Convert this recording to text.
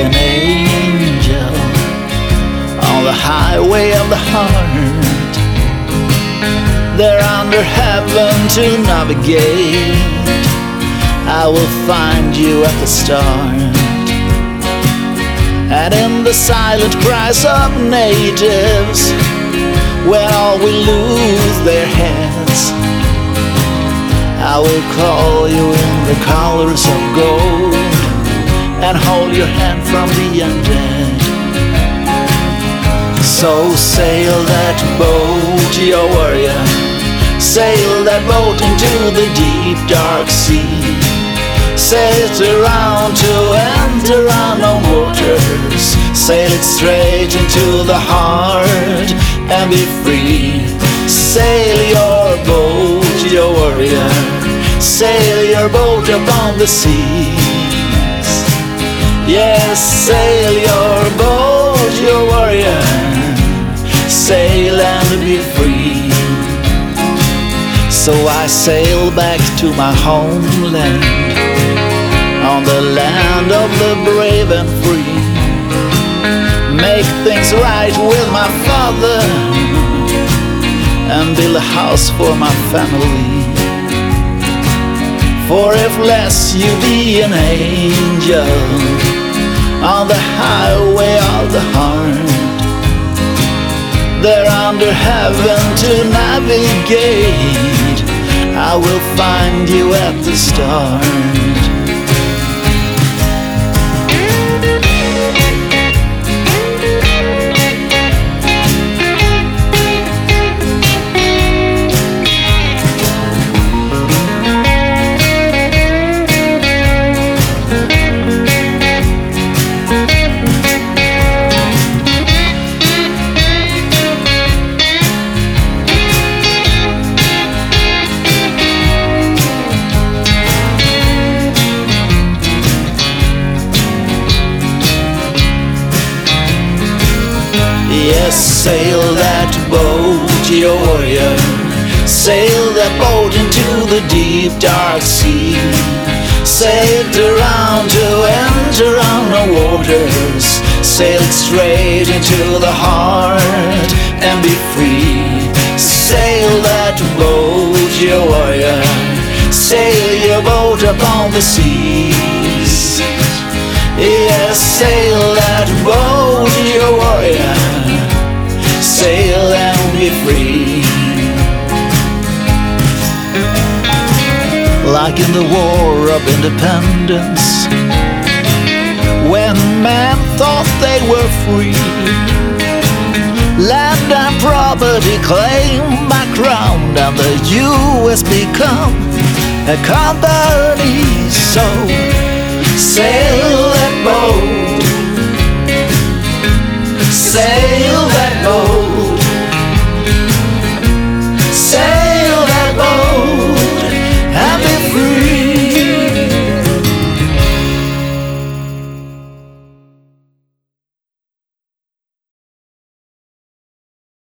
an angel on the highway of the heart. There under heaven to navigate. I will find you at the start. And in the silent cries of natives, when all will lose their heads, I will call you in the colors of gold and hold your hand from the undead. So sail that boat, your warrior. Sail that boat into the deep dark sea. Sail it around to enter unknown waters. Sail it straight into the heart and be free. Sail your boat, your warrior. Sail your boat upon the seas. Yes, sail your boat, your warrior. Sail and be free. So I sail back to my homeland on the land of the brave and free. Make things right with my father and build a house for my family. For if less you be an angel on the highway of the heart, there under heaven to navigate, I will find you at the start. Yes, sail that boat, your warrior. Sail that boat into the deep dark sea. Sail it around to enter unknown waters. Sail straight into the heart and be free. Sail that boat, your warrior. Sail your boat upon the seas. Yes, sail that boat, Like in the War of Independence, when men thought they were free. Land and property claimed by crown, and the U.S. become a company. So sail